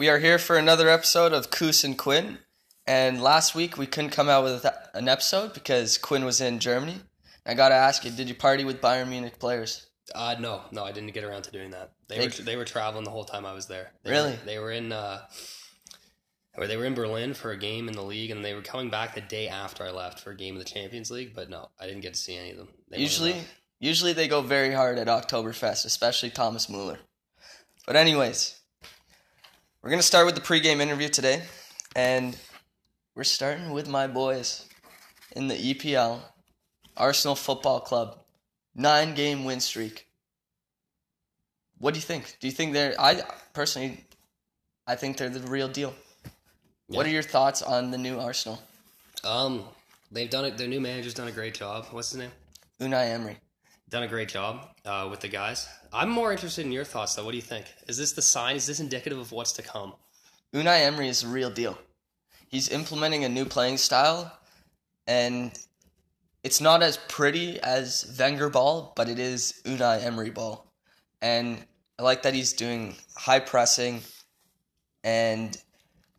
We are here for another episode of Cous and Quinn. And last week we couldn't come out with an episode because Quinn was in Germany. I gotta ask you, did you party with Bayern Munich players? Uh, no, no, I didn't get around to doing that. They, They- were they were traveling the whole time I was there. They Really? Were, they were in uh, or they were in Berlin for a game in the league, and they were coming back the day after I left for a game of the Champions League. But no, I didn't get to see any of them. They Usually, usually they go very hard at Oktoberfest, especially Thomas Muller. But anyways, we're gonna start with the pregame interview today, and we're starting with my boys in the EPL, Arsenal Football Club, nine game win streak. What do you think? Do you think they're? I personally, I think they're the real deal. What are your thoughts on the new Arsenal? um, they've done it. Their new manager's done a great job. What's his name? Unai Emery. Done a great job uh, with the guys. I'm more interested in your thoughts, though. What do you think? Is this the sign? Is this indicative of what's to come? Unai Emery is the real deal. He's implementing a new playing style, and it's not as pretty as Wenger ball, but it is Unai Emery ball. And I like that he's doing high pressing and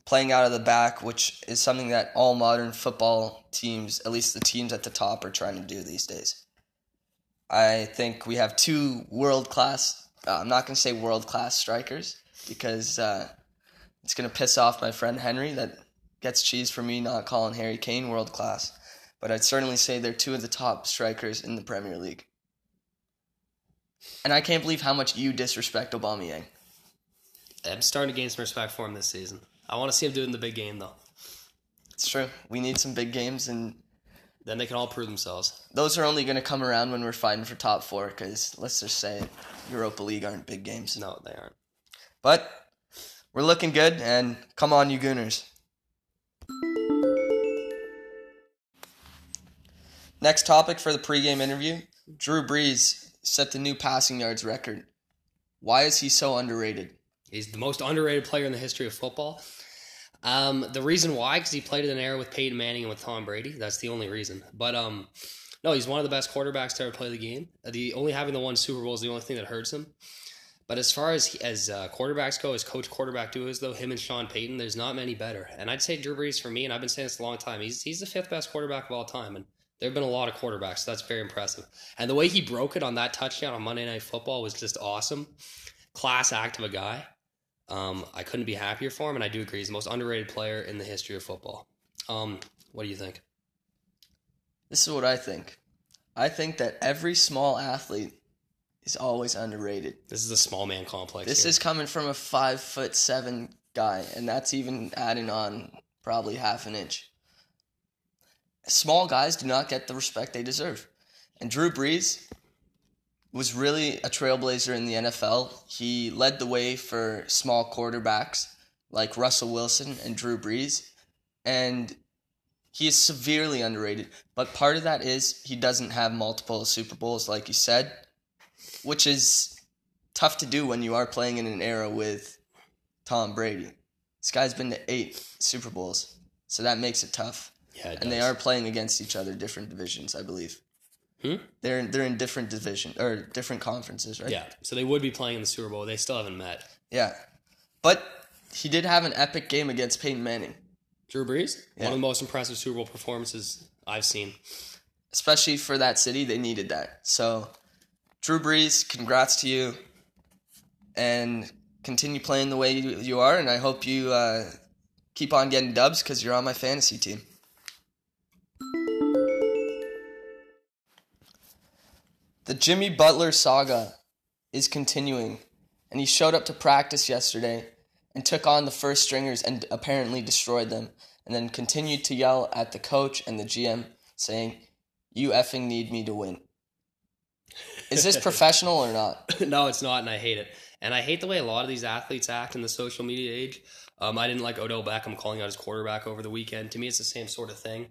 playing out of the back, which is something that all modern football teams, at least the teams at the top, are trying to do these days. I think we have two world class, uh, I'm not going to say world class strikers because uh, it's going to piss off my friend Henry that gets cheese for me not calling Harry Kane world class. But I'd certainly say they're two of the top strikers in the Premier League. And I can't believe how much you disrespect Aubameyang. I'm starting to gain some respect for him this season. I want to see him do it in the big game, though. It's true. We need some big games, and Then they can all prove themselves. those are only going to come around when we're fighting for top four. Because let's just say it, Europa League aren't big games. No, they aren't. But we're looking good, and come on, you Gooners. Next topic for the pregame interview Drew Brees set the new passing yards record. Why is he so underrated? He's the most underrated player in the history of football. Um, the reason why, because he played in an era with Peyton Manning and with Tom Brady. That's the only reason. But um, no, he's one of the best quarterbacks to ever play the game. Uh, The only having the one Super Bowl is the only thing that hurts him. But as far as as uh, quarterbacks go, as coach quarterback duos though, him and Sean Payton, there's not many better. And I'd say Drew Brees for me, and I've been saying this a long time. He's he's the fifth best quarterback of all time, and there have been a lot of quarterbacks. So that's very impressive. And the way he broke it on that touchdown on Monday Night Football was just awesome. Class act of a guy. Um, I couldn't be happier for him, and I do agree he's the most underrated player in the history of football. Um, what do you think? This is what I think. I think that every small athlete is always underrated. This is a small man complex. This here. is coming from a five foot seven guy, and that's even adding on probably half an inch. Small guys do not get the respect they deserve. And Drew Brees was really a trailblazer in the NFL. He led the way for small quarterbacks like Russell Wilson and Drew Brees. And he is severely underrated. But part of that is he doesn't have multiple Super Bowls, like you said, which is tough to do when you are playing in an era with Tom Brady. This guy's been to eight Super Bowls, so that makes it tough. yeah, it And they are playing against each other, different divisions, I believe. Hmm? They're they're in different division or different conferences, right? Yeah, so they would be playing in the Super Bowl. They still haven't met. Yeah. But he did have an epic game against Peyton Manning, Drew Brees, Yeah. one of the most impressive Super Bowl performances I've seen. especially for that city. They needed that. So, Drew Brees, congrats to you, and continue playing the way you, you are. And I hope you uh, keep on getting dubs because you're on my fantasy team. The Jimmy Butler saga is continuing, and he showed up to practice yesterday and took on the first stringers and apparently destroyed them, and then continued to yell at the coach and the GM, saying, You effing need me to win. Is this professional or not? no, it's not, and I hate it. And I hate the way a lot of these athletes act in the social media age. Um, I didn't like Odell Beckham calling out his quarterback over the weekend. To me, it's the same sort of thing.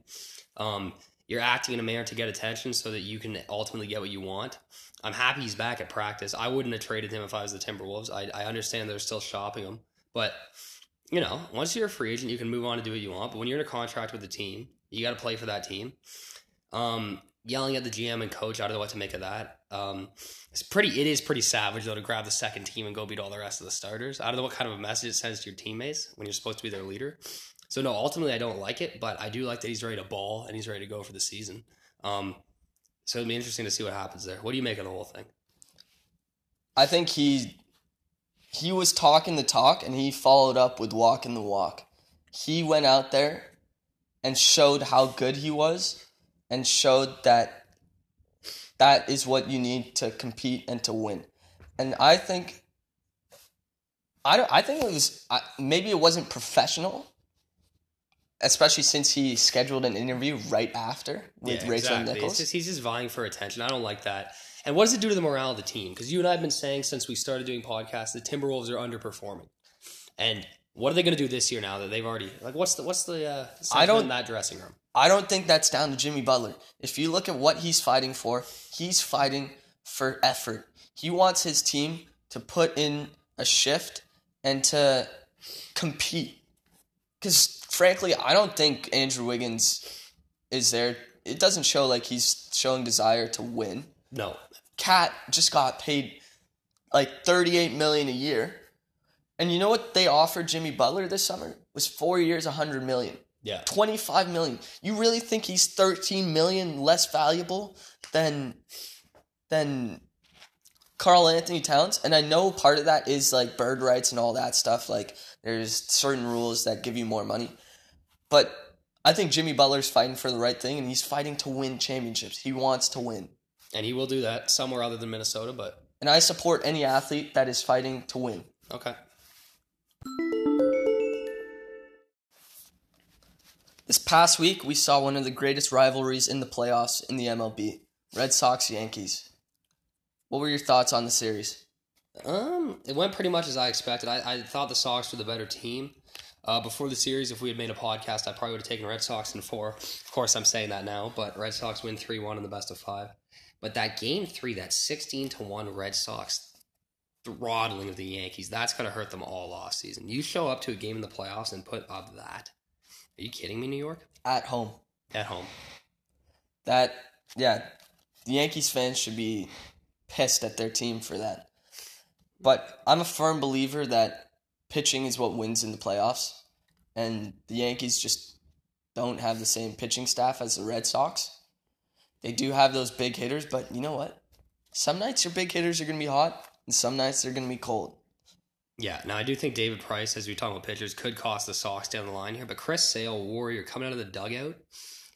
Um, you're acting in a manner to get attention so that you can ultimately get what you want. I'm happy he's back at practice. I wouldn't have traded him if I was the Timberwolves. I, I understand they're still shopping him, but you know, once you're a free agent, you can move on and do what you want. But when you're in a contract with the team, you got to play for that team. Um, yelling at the GM and coach, I don't know what to make of that. Um, it's pretty. It is pretty savage though to grab the second team and go beat all the rest of the starters. I don't know what kind of a message it sends to your teammates when you're supposed to be their leader. So no, ultimately I don't like it, but I do like that he's ready to ball and he's ready to go for the season. Um, so it'll be interesting to see what happens there. What do you make of the whole thing? I think he he was talking the talk and he followed up with walking the walk. He went out there and showed how good he was and showed that that is what you need to compete and to win. And I think I don't I think it was I- maybe it wasn't professional especially since he scheduled an interview right after with Rachel exactly. Nichols. Just, he's just vying for attention. I don't like that. And what does it do to the morale of the team? Because you and I have been saying since we started doing podcasts, the Timberwolves are underperforming. And what are they going to do this year now that they've already like? What's the what's the uh, I don't- in that dressing room? I don't think that's down to Jimmy Butler. If you look at what he's fighting for, he's fighting for effort. He wants his team to put in a shift and to compete. Because frankly, I don't think Andrew Wiggins is there. It doesn't show like he's showing desire to win. No, KAT just got paid like 38 million a year. And you know what they offered Jimmy Butler this summer? Was 4 years 100 million. yeah, 25 million. You really think he's 13 million less valuable than than Karl Anthony Towns? And I know part of that is like bird rights and all that stuff. Like there's certain rules that give you more money. But I think Jimmy Butler's fighting for the right thing and he's fighting to win championships. He wants to win. and he will do that somewhere other than Minnesota. But And I support any athlete that is fighting to win. okay, This past week, we saw one of the greatest rivalries in the playoffs in the MLB Red Sox Yankees. What were your thoughts on the series? Um, it went pretty much as I expected. I, I thought the Sox were the better team. Uh, before the series, if we had made a podcast, I probably would have taken Red Sox in four. Of course, I'm saying that now, but Red Sox win three one in the best of five. But that game three, that sixteen to one Red Sox throttling of the Yankees, that's gonna hurt them all off season. You show up to a game in the playoffs and put up that. Are you kidding me, New York? At home. At home. That, yeah, the Yankees fans should be pissed at their team for that. But I'm a firm believer that pitching is what wins in the playoffs. And the Yankees just don't have the same pitching staff as the Red Sox. They do have those big hitters, but you know what? Some nights your big hitters are going to be hot, and some nights they're going to be cold. Yeah, now I do think David Price, as we talk about pitchers, could cost the Sox down the line here. But Chris Sale, Warrior, coming out of the dugout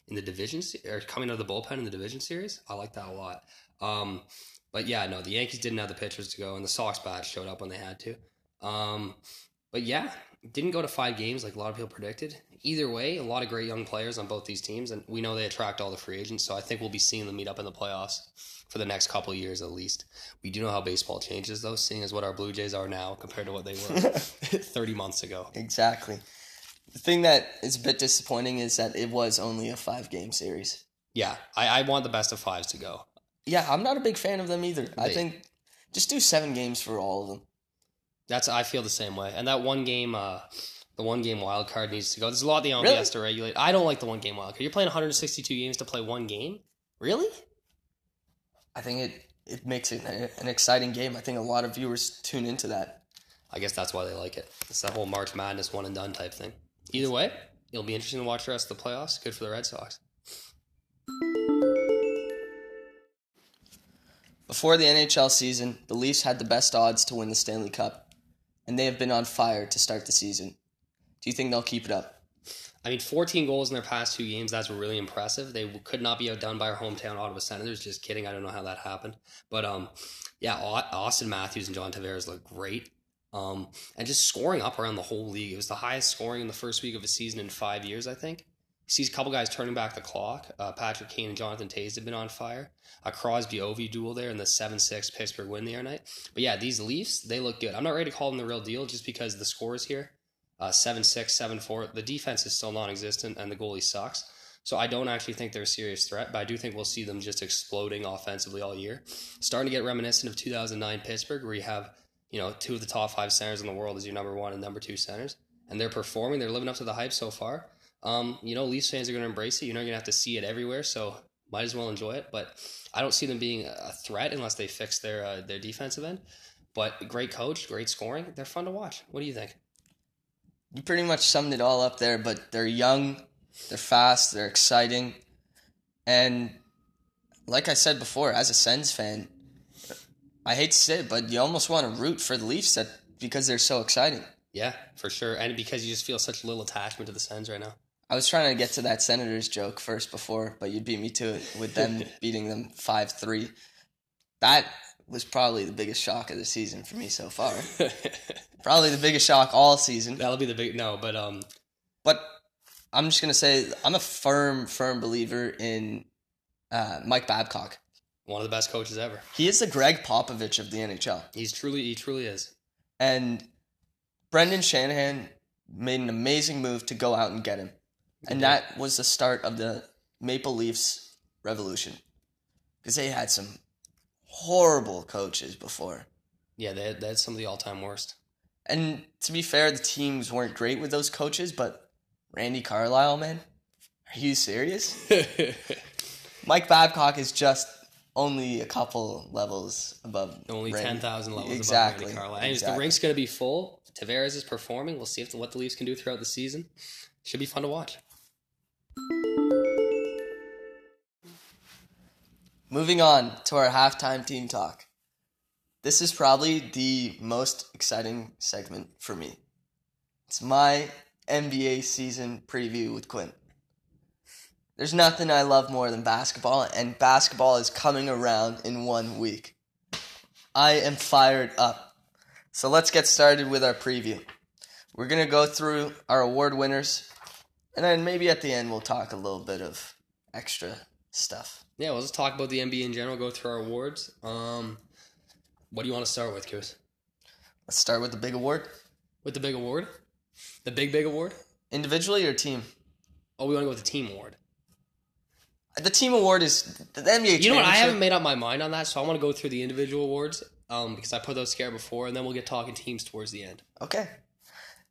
in the division or coming out of the bullpen in the division series, I like that a lot. Um, but yeah, no, the Yankees didn't have the pitchers to go, and the Sox bats showed up when they had to. Um, but yeah, didn't go to five games like a lot of people predicted. Either way, a lot of great young players on both these teams, and we know they attract all the free agents. So I think we'll be seeing them meet up in the playoffs for the next couple of years at least. We do know how baseball changes, though, seeing as what our Blue Jays are now compared to what they were 30 months ago. Exactly. The thing that is a bit disappointing is that it was only a five game series. Yeah, I, I want the best of fives to go. Yeah, I'm not a big fan of them either. I think just do seven games for all of them. That's I feel the same way. And that one game, uh, the one game wild card needs to go. There's a lot the MLB Really? has to regulate. I don't like the one game wild card. You're playing 162 games to play one game. Really? I think it, it makes it an, an exciting game. I think a lot of viewers tune into that. I guess that's why they like it. It's that whole March Madness one and done type thing. Either way, it'll be interesting to watch the rest of the playoffs. Good for the Red Sox. Before the NHL season, the Leafs had the best odds to win the Stanley Cup, and they have been on fire to start the season. Do you think they'll keep it up? I mean, 14 goals in their past two games. That's really impressive. They could not be outdone by our hometown Ottawa Senators. Just kidding. I don't know how that happened. But um, yeah, Auston Matthews and John Tavares look great. Um, and just scoring up around the whole league. It was the highest scoring in the first week of a season in five years, I think. Sees a couple guys turning back the clock. Uh, Patrick Kane and Jonathan Toews have been on fire. A Crosby Ovi duel there in the 7 6 Pittsburgh win the other night. But yeah, these Leafs, they look good. I'm not ready to call them the real deal just because the scores here uh, 7 6, 7 4. The defense is still non existent and the goalie sucks. So I don't actually think they're a serious threat, but I do think we'll see them just exploding offensively all year. Starting to get reminiscent of 2009 Pittsburgh, where you have, you know, two of the top five centers in the world as your number one and number two centers. And they're performing, they're living up to the hype so far. Um, you know, Leafs fans are going to embrace it. You're going to have to see it everywhere. So Might as well enjoy it. But I don't see them being a threat unless they fix their uh, their defensive end. But great coach, great scoring. They're fun to watch. What do you think? You pretty much summed it all up there, but they're young, they're fast, they're exciting. And like I said before, as a Sens fan, I hate to say it, but you almost want to root for the Leafs that because they're so exciting. Yeah, for sure. And because you just feel such little attachment to the Sens right now. I was trying to get to that Senators joke first before, but you beat me to it with them beating them 5 3. That was probably the biggest shock of the season for me so far. probably the biggest shock all season. That'll be the big no, but um But I'm just going to say I'm a firm, firm believer in uh, Mike Babcock. one of the best coaches ever. He is the Gregg Popovich of the NHL. He's truly he truly is. And Brendan Shanahan made an amazing move to go out and get him. And that was the start of the Maple Leafs revolution. Because they had some horrible coaches before. Yeah, they had, some of the all time worst. And to be fair, the teams weren't great with those coaches, but Randy Carlyle, man, are you serious? Mike Babcock is just only a couple levels above. Only Randy. ten thousand levels Exactly. above Randy Carlyle. And if the rink's going to be full. Tavares is performing. We'll see if the, what the Leafs can do throughout the season. Should be fun to watch. Moving on to our halftime team talk. This is probably the most exciting segment for me. It's my NBA season preview with Quinn. There's nothing I love more than basketball, and basketball is coming around in one week. I am fired up. So let's get started with our preview. We're going to go through our award winners, and then maybe at the end we'll talk a little bit of extra stuff. Yeah, well, let's talk about the NBA in general. Go through our awards. Um, what do you want to start with, Cous? Let's start with the big award. With the big award, the big big award. Individually or team? Oh, we want to go with the team award. The team award is the NBA. You know what? I haven't made up my mind on that, so I want to go through the individual awards um, because I put those together before, and then we'll get talking teams towards the end. Okay.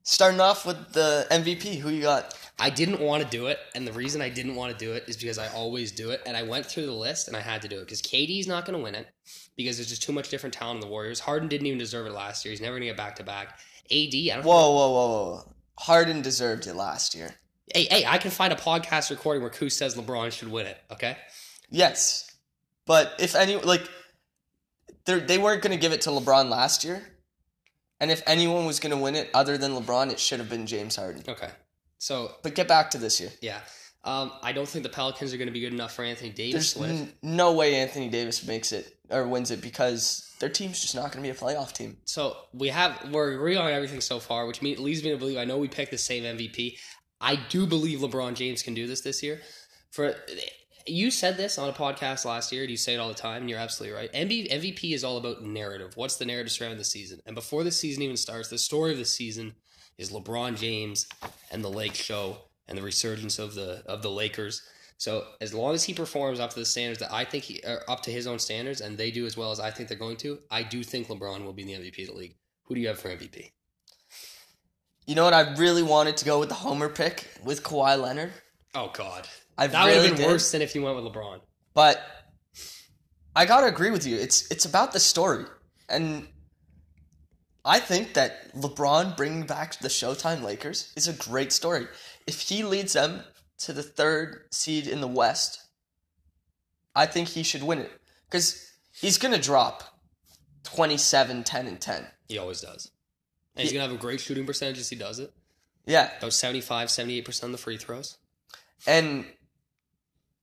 Starting off with the MVP. Who you got? I didn't want to do it, and the reason I didn't want to do it is because I always do it, and I went through the list and I had to do it because KD's not going to win it because there's just too much different talent in the Warriors. Harden didn't even deserve it last year. He's never going to get back to back. AD, I don't. Whoa, whoa, whoa, whoa! Harden deserved it last year. Hey, hey, I can find a podcast recording where Cous says LeBron should win it. Okay. Yes, but if any like, they they weren't going to give it to LeBron last year, and if anyone was going to win it other than LeBron, it should have been James Harden. Okay. So But get back to this year. yeah, um, I don't think the Pelicans are going to be good enough for Anthony Davis There's to win it. n- no way Anthony Davis makes it or wins it because their team's just not going to be a playoff team. So we have we're agreeing on everything so far, which means leads me to believe I know we picked the same MVP. I do believe LeBron James can do this this year. For you said this on a podcast last year, and you say it all the time, and you're absolutely right. MB, MVP is all about narrative. What's the narrative surrounding the season? And before the season even starts, the story of the season is LeBron James and the Lake Show and the resurgence of the of the Lakers. So as long as he performs up to the standards that I think he are up to his own standards, and they do as well as I think they're going to, I do think LeBron will be the MVP of the league. Who do you have for MVP? You know what? I really wanted to go with the homer pick with Kawhi Leonard. Oh God, I that would really have been did. worse than if you went with LeBron. But I gotta agree with you. It's it's about the story, and I think that LeBron bringing back the Showtime Lakers is a great story. If he leads them to the third seed in the West, I think he should win it because he's gonna drop 27, 10, and 10. He always does. And he's He- gonna have a great shooting percentage as he does it. Yeah, About 75, 78 percent of the free throws. and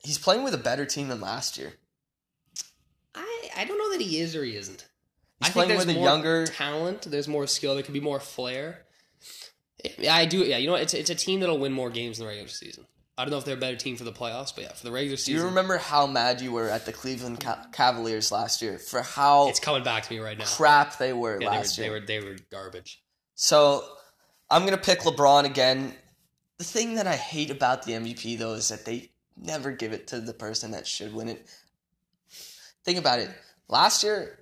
he's playing with a better team than last year. I I don't know that he is or he isn't. He's I think playing there's with a more younger- talent. There's more skill. There could be more flair. Yeah, I do. Yeah, you know, what? it's it's a team that'll win more games in the regular season. I don't know if they're a better team for the playoffs, but yeah, for the regular season. Do you remember how mad you were at the Cleveland Ca- Cavaliers last year for how it's coming back to me right now. crap they were Yeah, they were, last they were they were garbage. So I'm gonna pick LeBron again. The thing that I hate about the MVP though is that they never give it to the person that should win it. Think about it. Last year,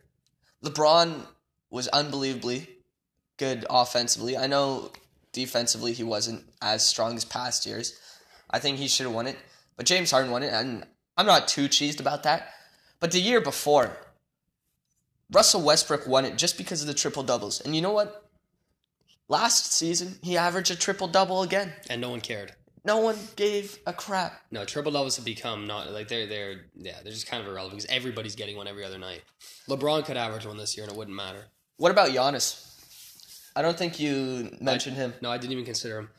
LeBron was unbelievably good offensively. I know defensively he wasn't as strong as past years. I think he should have won it. But James Harden won it, and I'm not too cheesed about that. But the year before, Russell Westbrook won it just because of the triple doubles. And you know what? Last season, he averaged a triple double again. And no one cared. No one gave a crap. No, triple doubles have become not like they're they're yeah they're just kind of irrelevant because everybody's getting one every other night. LeBron could average one this year and it wouldn't matter. What about Giannis? I don't think you mentioned him. No, I didn't even consider him.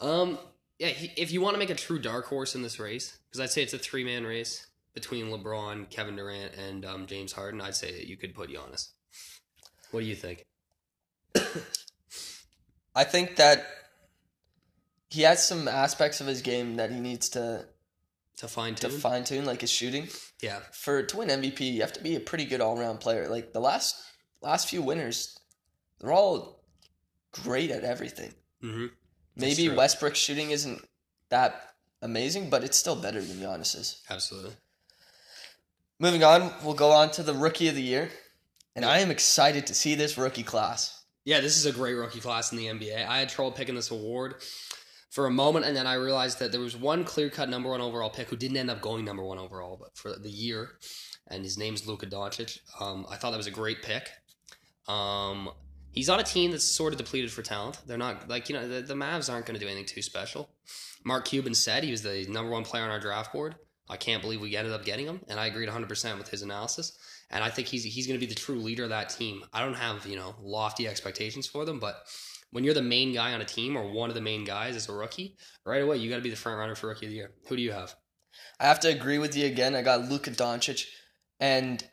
Um, yeah, he, if you want to make a true dark horse in this race, because I'd say it's a three man race between LeBron, Kevin Durant, and um, James Harden, I'd say that you could put Giannis. What do you think? I think that he has some aspects of his game that he needs to To fine to tune? fine tune, like his shooting. yeah. For to win MVP, you have to be a pretty good all round player. Like the last last few winners, they're all great at everything. Mm-hmm. Maybe. Westbrook's shooting isn't that amazing, but it's still better than Giannis's. Absolutely. Moving on, we'll go on to the rookie of the year. And I am excited to see this rookie class. Yeah, this is a great rookie class in the NBA. I had trouble picking this award for a moment, and then I realized that there was one clear cut number one overall pick who didn't end up going number one overall, but for the year, and his name's Luka Doncic. Um, I thought that was a great pick. Um, he's on a team that's sort of depleted for talent. They're not like you know the, the Mavs aren't going to do anything too special. Mark Cuban said he was the number one player on our draft board. I can't believe we ended up getting him, and I agreed 100% with his analysis. And I think he's he's going to be the true leader of that team. I don't have you know lofty expectations for them, but when you're the main guy on a team or one of the main guys as a rookie, right away you got to be the front runner for rookie of the year. Who do you have? I have to agree with you again. I got Luka Doncic, and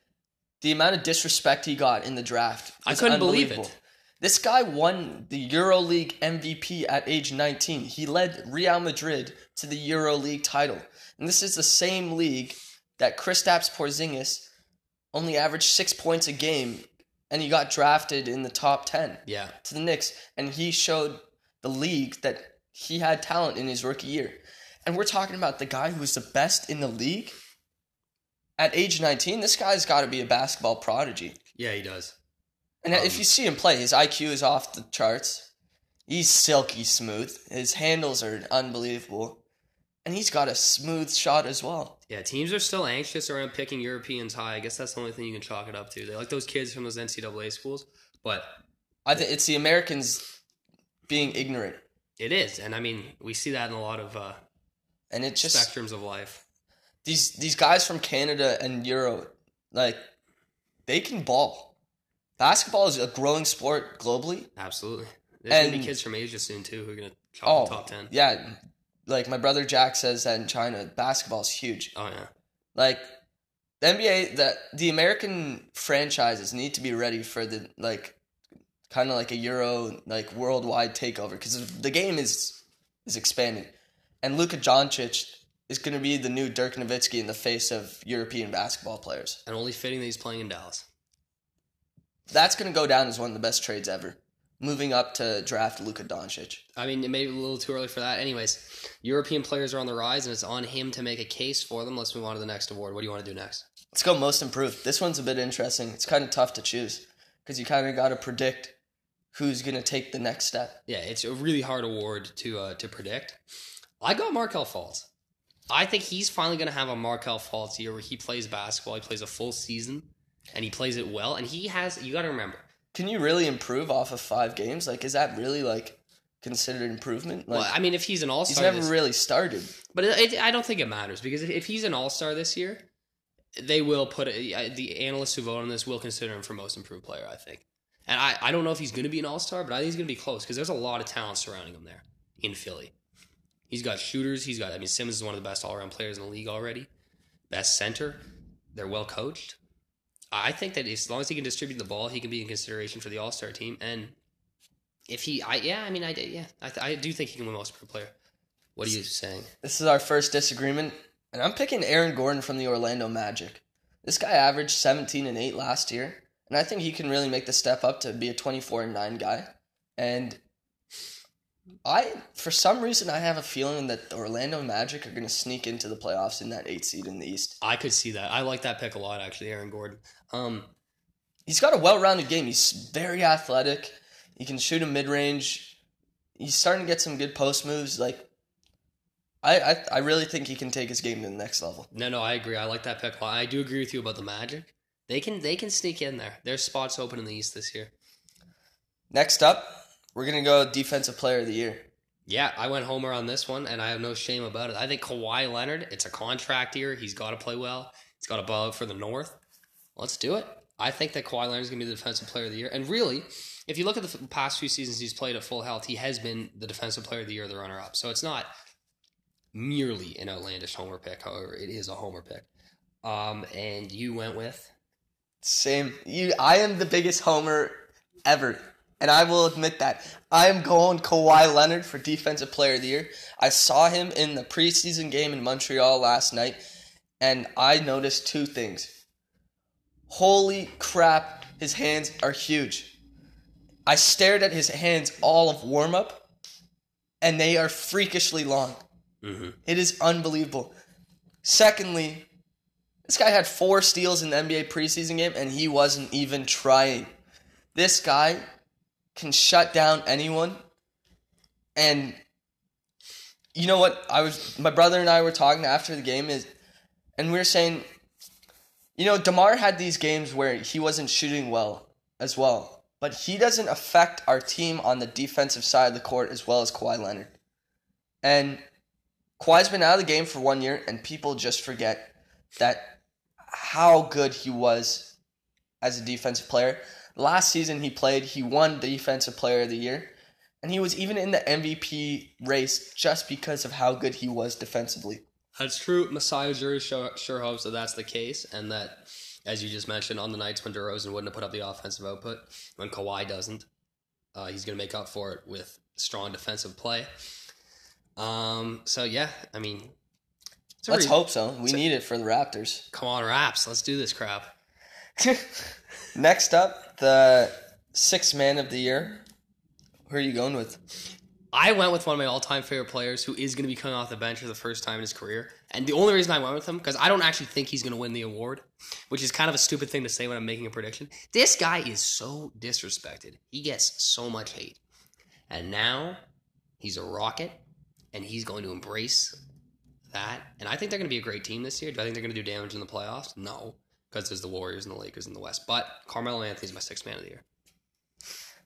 the amount of disrespect he got in the draft. I couldn't believe it. This guy won the EuroLeague MVP at age 19. He led Real Madrid to the EuroLeague title. And this is the same league that Kristaps Porzingis only averaged 6 points a game and he got drafted in the top 10 Yeah, to the Knicks and he showed the league that he had talent in his rookie year. And we're talking about the guy who was the best in the league at age 19. This guy's got to be a basketball prodigy. yeah, he does. And Um, if you see him play, his IQ is off the charts. He's silky smooth. His handles are unbelievable. And he's got a smooth shot as well. Yeah, teams are still anxious around picking Europeans high. I guess that's the only thing you can chalk it up to. They like those kids from those NCAA schools, but I think it's the Americans being ignorant. it is, and I mean we see that in a lot of uh, And it just spectrums of life. these these guys from Canada and Euro, like they can ball. Basketball is a growing sport globally. Absolutely. There's gonna be kids from Asia soon too who are gonna chop Oh, the top ten. yeah. Like my brother Jack says that in China, basketball is huge. Oh yeah. Like the NBA, the the American franchises need to be ready for the like kind of like a Euro like worldwide takeover because the game is is expanding, and Luka Doncic is going to be the new Dirk Nowitzki in the face of European basketball players. And only fitting that he's playing in Dallas. That's going to go down as one of the best trades ever. Moving up to draft Luka Doncic. I mean, it may be a little too early for that. Anyways, European players are on the rise, and it's on him to make a case for them. Let's move on to the next award. What do you want to do next? Let's go most improved. This one's a bit interesting. It's kind of tough to choose because you kind of got to predict who's going to take the next step. Yeah, it's a really hard award to uh, to predict. I got Markelle Fultz. I think he's finally going to have a Markelle Fultz year where he plays basketball. He plays a full season, and he plays it well. And he has. You got to remember. Can you really improve off of five games? Like, is that really like considered improvement? Like, well, I mean, if he's an All star, he's never really started. but it, it, I don't think it matters because if, if he's an All Star this year, they will put it, the analysts who vote on this will consider him for most improved player. I think, and I, I don't know if he's going to be an All Star, but I think he's going to be close because there's a lot of talent surrounding him there in Philly. He's got shooters. He's got. I mean, Simmons is one of the best all around players in the league already. Best center. They're well coached. I think that as long as he can distribute the ball, he can be in consideration for the All Star team. And if he, I yeah, I mean, I yeah, I, th- I do think he can win most improved player. What are you saying? This is our first disagreement, and I'm picking Aaron Gordon from the Orlando Magic. This guy averaged 17 and 8 last year, and I think he can really make the step up to be a 24 and 9 guy. And I, for some reason, I have a feeling that the Orlando Magic are going to sneak into the playoffs in that eight seed in the East. I could see that. I like that pick a lot, actually, Aaron Gordon. Um, He's got a well-rounded game. He's very athletic. He can shoot a mid-range. He's starting to get some good post moves. Like I, I I really think he can take his game to the next level. No, no, I agree. I like that pick. a lot. I do agree with you about the Magic. They can they can sneak in there. There's spots open in the East this year. Next up, we're gonna go defensive player of the year. Yeah, I went homer on this one, and I have no shame about it. I think Kawhi Leonard. It's a contract year. He's got to play well. He's got to ball out for the North. Let's do it. I think that Kawhi Leonard is going to be the defensive player of the year. And really, if you look at the f- past few seasons he's played at full health, he has been the defensive player of the year, the runner up. So it's not merely an outlandish homer pick. However, it is a homer pick. Um, and you went with Same. You. I am the biggest homer ever, and I will admit that. I am going Kawhi Leonard for defensive player of the year. I saw him in the preseason game in Montreal last night, and I noticed two things. Holy crap! His hands are huge. I stared at his hands all of warm up, and they are freakishly long. Mhm. It is unbelievable. Secondly, this guy had four steals in the NBA preseason game, and he wasn't even trying. This guy can shut down anyone. And you know what? I was my brother and I were talking after the game is, and we were saying, you know, Demar had these games where he wasn't shooting well as well, but he doesn't affect our team on the defensive side of the court as well as Kawhi Leonard. And Kawhi's been out of the game for one year, and people just forget that how good he was as a defensive player. Last season he played, he won the Defensive Player of the Year, and he was even in the MVP race just because of how good he was defensively. That's true. Masai Ujiri sure, sure hopes that that's the case, and that, as you just mentioned, on the nights when DeRozan wouldn't have put up the offensive output, when Kawhi doesn't, uh, he's going to make up for it with strong defensive play. Um. So yeah, I mean, Let's re- hope so. We need it for the Raptors. Come on, Raps. Let's do this crap. Next up, the sixth man of the year. Who are you going with? I went with one of my all-time favorite players who is going to be coming off the bench for the first time in his career, and the only reason I went with him because I don't actually think he's going to win the award, which is kind of a stupid thing to say when I'm making a prediction. This guy is so disrespected. He gets so much hate, and now he's a rocket, and he's going to embrace that. And I think they're going to be a great team this year. Do I think they're going to do damage in the playoffs? No, because there's the Warriors and the Lakers in the West. But Carmelo Anthony's my sixth man of the year.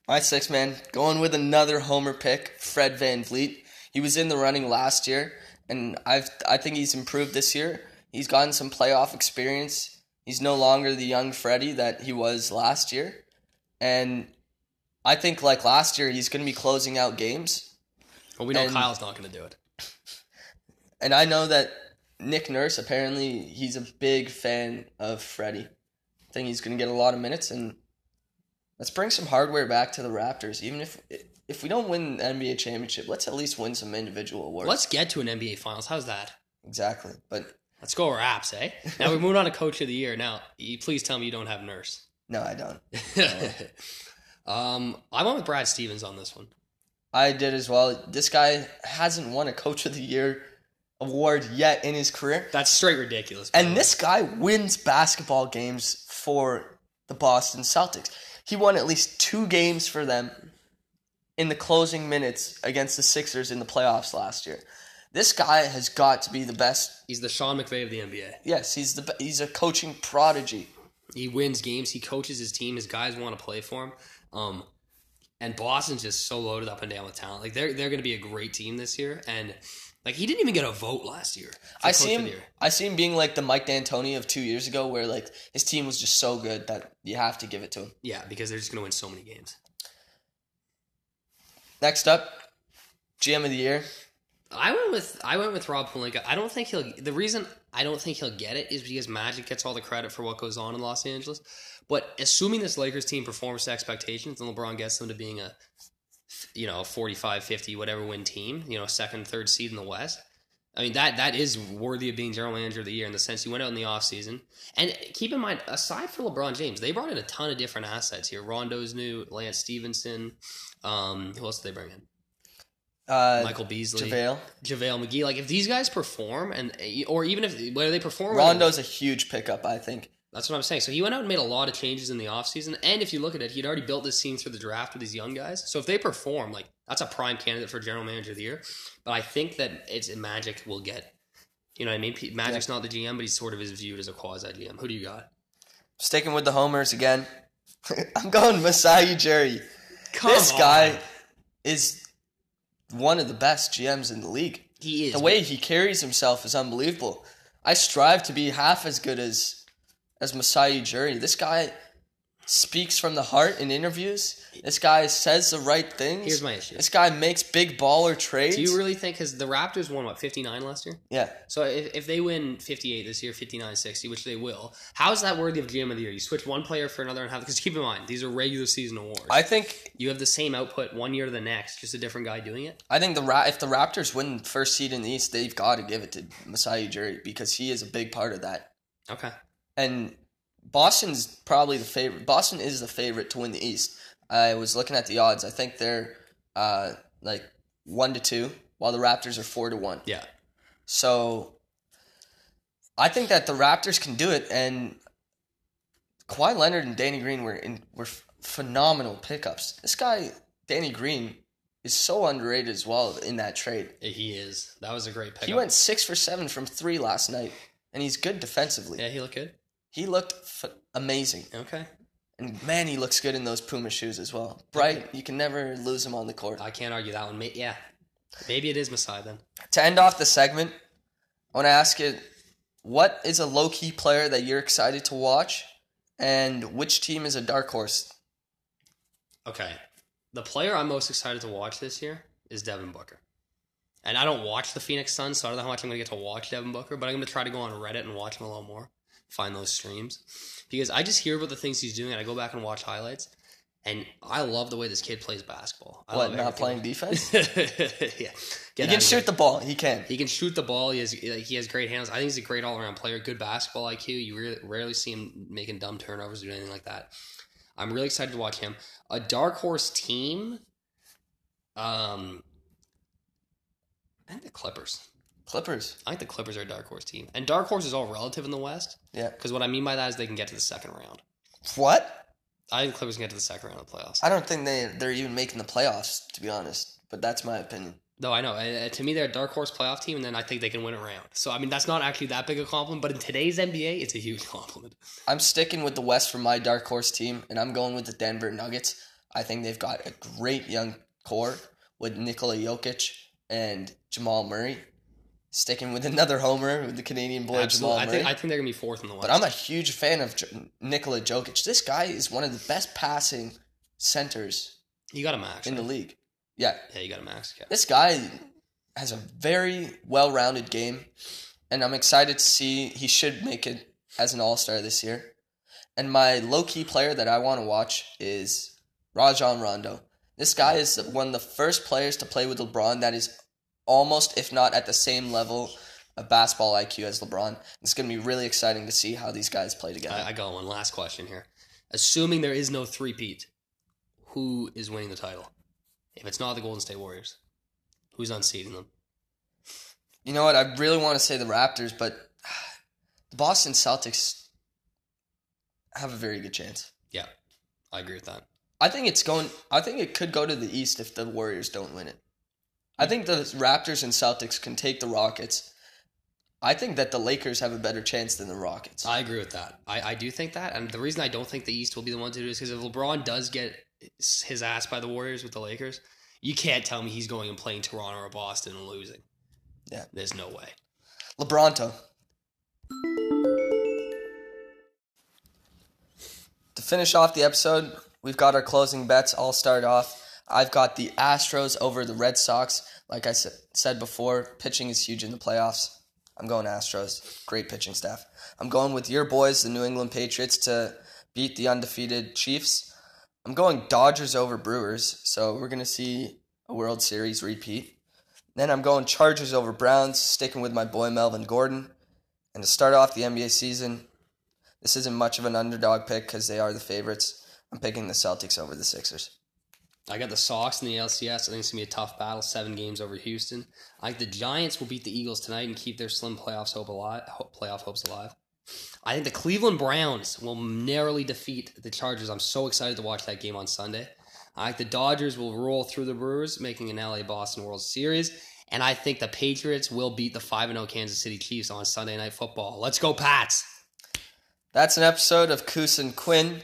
My sixth man, going with another homer pick, Fred VanVleet. He was in the running last year, and I've I think he's improved this year. He's gotten some playoff experience. He's no longer the young Freddie that he was last year. And I think like last year he's gonna be closing out games. Well, we know And- Kyle's not going to do it. And I know that Nick Nurse apparently he's a big fan of Freddie. I think he's gonna get a lot of minutes and let's bring some hardware back to the Raptors. Even if if we don't win the NBA championship, let's at least win some individual awards. Let's get to an NBA Finals. How's that? exactly. But Let's go Raps, eh? Now we're moving on to Coach of the Year. Now, you please tell me you don't have Nurse. no, I don't. um, I went with Brad Stevens on this one. I did as well. This guy hasn't won a Coach of the Year award yet in his career. That's straight ridiculous. And this guy wins basketball games for the Boston Celtics. He won at least two games for them in the closing minutes against the Sixers in the playoffs last year. This guy has got to be the best. he's the Sean McVay of the NBA. Yes, he's the he's a coaching prodigy. He wins games. He coaches his team. His guys want to play for him. Um, and Boston's just so loaded up and down with talent. Like they're they're going to be a great team this year. And like he didn't even get a vote last year. I see him. I see him being like the Mike D'Antoni of two years ago, where like his team was just so good that you have to give it to him. Yeah, because they're just going to win so many games. Next up, GM of the year. I went with I went with Rob Pelinka. I don't think he'll. The reason I don't think he'll get it is because Magic gets all the credit for what goes on in Los Angeles. But assuming this Lakers team performs to expectations and LeBron gets them to being a, you know, 45, 50, whatever win team, you know, second, third seed in the West. I mean that that is worthy of being general manager of the year in the sense he went out in the offseason. And keep in mind, aside for LeBron James, they brought in a ton of different assets here. Rondo's new, Lance Stephenson. Um, who else did they bring in? Uh, Michael Beasley. JaVale. JaVale McGee. Like if these guys perform and or even if whether they perform or Rondo's a huge pickup, I think. That's what I'm saying. So he went out and made a lot of changes in the offseason. And if you look at it, he'd already built this team through the draft with these young guys. So if they perform, like that's a prime candidate for general manager of the year. But I think that it's Magic will get. You know what I mean? Magic's not the GM, but he sort of is viewed as a quasi GM. Who do you got? Sticking with the homers again. I'm going Masai Ujiri. Come this on. guy is one of the best GMs in the league. he is The way he carries himself is unbelievable. I strive to be half as good as as Masai Ujiri. This guy speaks from the heart in interviews. This guy says the right things. Here's my issue. This guy makes big baller trades. Do you really think because the Raptors won what 59 last year? yeah. So if, if they win 58 this year, 59 60, which they will, how is that worthy of GM of the year? You switch one player for another and have because keep in mind these are regular season awards. I think you have the same output one year to the next, just a different guy doing it. I think the Ra- if the Raptors win first seed in the East, they've got to give it to Masai Ujiri because he is a big part of that. Okay. And Boston's probably the favorite. Boston is the favorite to win the East. I was looking at the odds. I think they're uh, like one to two, while the Raptors are four to one. Yeah. So I think that the Raptors can do it, and Kawhi Leonard and Danny Green were in, were phenomenal pickups. This guy, Danny Green, is so underrated as well in that trade. He is. That was a great pick. He went six for seven from three last night, and he's good defensively. Yeah, he looked good. He looked f- amazing, Okay. and man, he looks good in those Puma shoes as well. Bright, you can never lose him on the court. I can't argue that one. May- Yeah. Maybe it is Masai then. To end off the segment, I want to ask you, what is a low key player that you're excited to watch, and which team is a dark horse? Okay. The player I'm most excited to watch this year is Devin Booker. And I don't watch the Phoenix Suns, so I don't know how much I'm going to get to watch Devin Booker, but I'm going to try to go on Reddit and watch him a little more, find those streams. Because I just hear about the things he's doing, and I go back and watch highlights, and I love the way this kid plays basketball. I What, love not playing defense? yeah. He can shoot the ball. He can. He can shoot the ball. He has he has great hands. I think he's a great all around player. Good basketball IQ. You really, rarely see him making dumb turnovers or anything like that. I'm really excited to watch him. A dark horse team. Um, I think the Clippers. Clippers. I think the Clippers are a dark horse team, and dark horse is all relative in the West. Yeah. Because what I mean by that is they can get to the second round. What? I think the Clippers can get to the second round of the playoffs. I don't think they they're even making the playoffs, to be honest. But that's my opinion. No, I know. Uh, to me, they're a dark horse playoff team, and then I think they can win a round. So, I mean, that's not actually that big a compliment, but in today's NBA, it's a huge compliment. I'm sticking with the West for my dark horse team, and I'm going with the Denver Nuggets. I think they've got a great young core with Nikola Jokic and Jamal Murray. Sticking with another homer with the Canadian boy Absolutely. Jamal I think I think they're gonna be fourth in the West. but I'm a huge fan of J- Nikola Jokic. This guy is one of the best passing centers you got a max. in the league. Yeah, Yeah, you got a max. Yeah. this guy has a very well-rounded game, and I'm excited to see he should make it as an All-Star this year. And my low-key player that I want to watch is Rajon Rondo. This guy is one of the first players to play with LeBron that is almost, if not at the same level of basketball IQ as LeBron. It's going to be really exciting to see how these guys play together. I, I got one last question here. Assuming there is no three-peat, who is winning the title? If it's not the Golden State Warriors, who's unseating them? You know what? I really want to say the Raptors, but the Boston Celtics have a very good chance. Yeah, I agree with that. I think it's going. I think it could go to the East if the Warriors don't win it. I think the Raptors and Celtics can take the Rockets. I think that the Lakers have a better chance than the Rockets. I agree with that. I, I do think that, and the reason I don't think the East will be the one to do is because if LeBron does get his ass by the Warriors with the Lakers, you can't tell me he's going and playing Toronto or Boston and losing. Yeah. there's no way. LeBronto. To finish off the episode, we've got our closing bets. I'll start off. I've got the Astros over the Red Sox. Like I said before, pitching is huge in the playoffs. I'm going Astros. Great pitching staff. I'm going with your boys, the New England Patriots, to beat the undefeated Chiefs. I'm going Dodgers over Brewers, so we're going to see a World Series repeat. Then I'm going Chargers over Browns, sticking with my boy Melvin Gordon. And to start off the NBA season, this isn't much of an underdog pick because they are the favorites. I'm picking the Celtics over the Sixers. I got the Sox in the LCS. I think it's gonna be a tough battle. Seven games over Houston. I think the Giants will beat the Eagles tonight and keep their slim playoffs hope alive. Playoff hopes alive. I think the Cleveland Browns will narrowly defeat the Chargers. I'm so excited to watch that game on Sunday. I think the Dodgers will roll through the Brewers, making an LA Boston World Series. And I think the Patriots will beat the 5 0 Kansas City Chiefs on Sunday Night Football. Let's go, Pats! That's an episode of Cous and Quinn.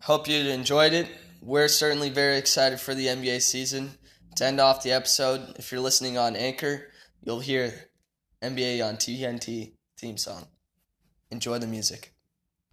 Hope you enjoyed it. We're certainly very excited for the NBA season. To end off the episode, if you're listening on Anchor, you'll hear NBA on TNT theme song. Enjoy the music.